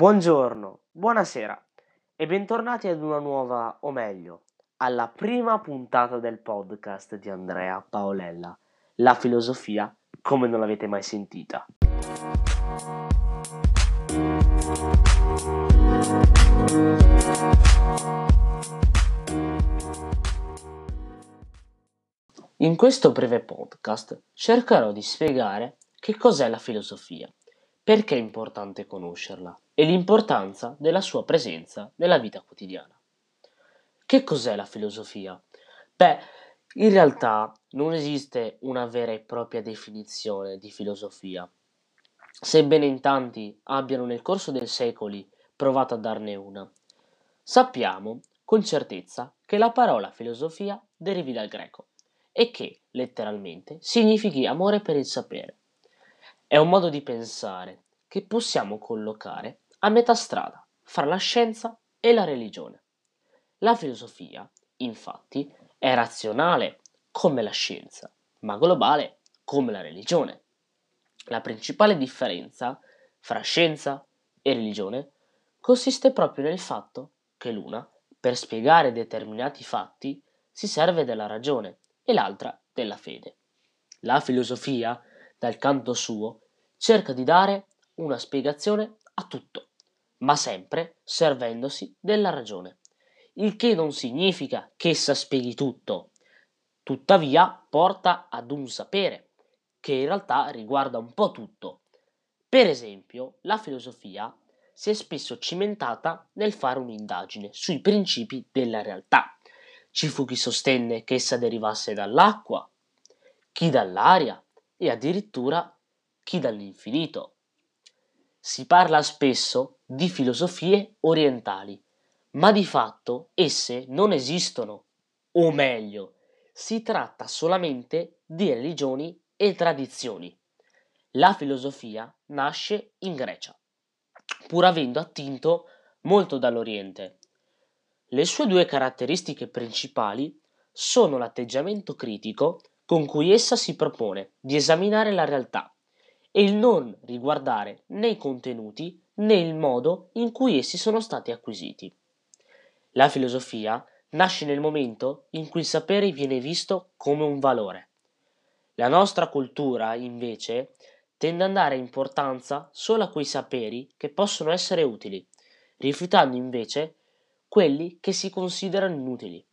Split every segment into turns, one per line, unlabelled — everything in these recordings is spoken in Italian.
Buongiorno, buonasera e bentornati ad una nuova, o meglio, alla prima puntata del podcast di Andrea Paolella, la filosofia come non l'avete mai sentita. In questo breve podcast cercherò di spiegare che cos'è la filosofia, perché è importante conoscerla e l'importanza della sua presenza nella vita quotidiana. Che cos'è la filosofia? Beh, in realtà non esiste una vera e propria definizione di filosofia, sebbene in tanti abbiano nel corso dei secoli provato a darne una. Sappiamo con certezza che la parola filosofia derivi dal greco e che, letteralmente, significhi amore per il sapere. È un modo di pensare che possiamo collocare a metà strada fra la scienza e la religione. La filosofia, infatti, è razionale come la scienza, ma globale come la religione. La principale differenza fra scienza e religione consiste proprio nel fatto che l'una, per spiegare determinati fatti, si serve della ragione e l'altra della fede. La filosofia, dal canto suo, cerca di dare una spiegazione a tutto, ma sempre servendosi della ragione, il che non significa che essa spieghi tutto, tuttavia porta ad un sapere, che in realtà riguarda un po' tutto. Per esempio, la filosofia si è spesso cimentata nel fare un'indagine sui principi della realtà, ci fu chi sostenne che essa derivasse dall'acqua, chi dall'aria e addirittura chi dall'infinito. Si parla spesso di filosofie orientali, ma di fatto esse non esistono, o meglio, si tratta solamente di religioni e tradizioni. La filosofia nasce in Grecia, pur avendo attinto molto dall'Oriente. Le sue due caratteristiche principali sono l'atteggiamento critico con cui essa si propone di esaminare la realtà e il non riguardare né i contenuti né il modo in cui essi sono stati acquisiti. La filosofia nasce nel momento in cui il sapere viene visto come un valore. La nostra cultura, invece, tende a dare importanza solo a quei saperi che possono essere utili, rifiutando invece quelli che si considerano inutili.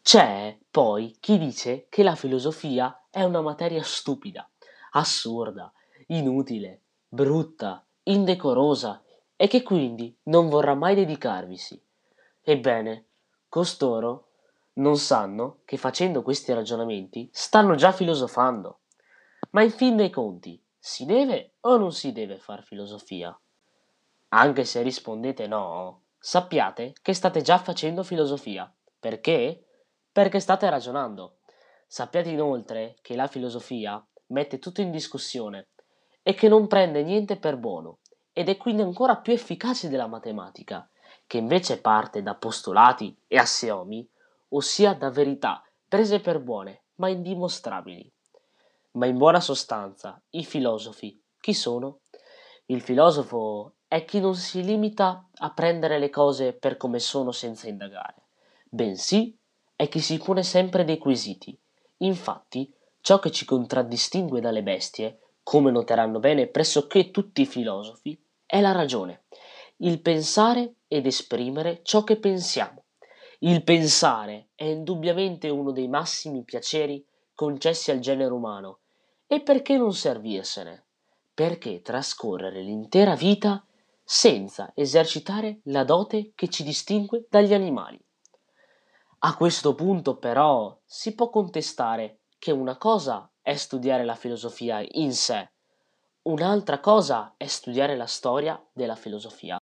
C'è poi chi dice che la filosofia è una materia stupida, assurda, inutile, brutta, indecorosa e che quindi non vorrà mai dedicarvisi. Ebbene, costoro non sanno che facendo questi ragionamenti stanno già filosofando. Ma in fin dei conti, si deve o non si deve far filosofia? Anche se rispondete no, sappiate che state già facendo filosofia. Perché? Perché state ragionando. Sappiate inoltre che la filosofia mette tutto in discussione e che non prende niente per buono ed è quindi ancora più efficace della matematica, che invece parte da postulati e assiomi, ossia da verità prese per buone ma indimostrabili. Ma in buona sostanza, i filosofi chi sono? Il filosofo è chi non si limita a prendere le cose per come sono senza indagare, bensì è chi si pone sempre dei quesiti. Infatti, ciò che ci contraddistingue dalle bestie, come noteranno bene pressoché tutti i filosofi, è la ragione, il pensare ed esprimere ciò che pensiamo. Il pensare è indubbiamente uno dei massimi piaceri concessi al genere umano. E perché non servirsene? Perché trascorrere l'intera vita senza esercitare la dote che ci distingue dagli animali. A questo punto però si può contestare che una cosa è studiare la filosofia in sé, un'altra cosa è studiare la storia della filosofia.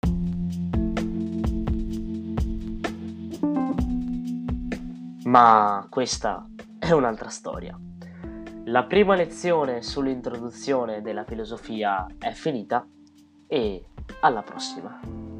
Ma questa è un'altra storia. La prima lezione sull'introduzione della filosofia è finita e alla prossima.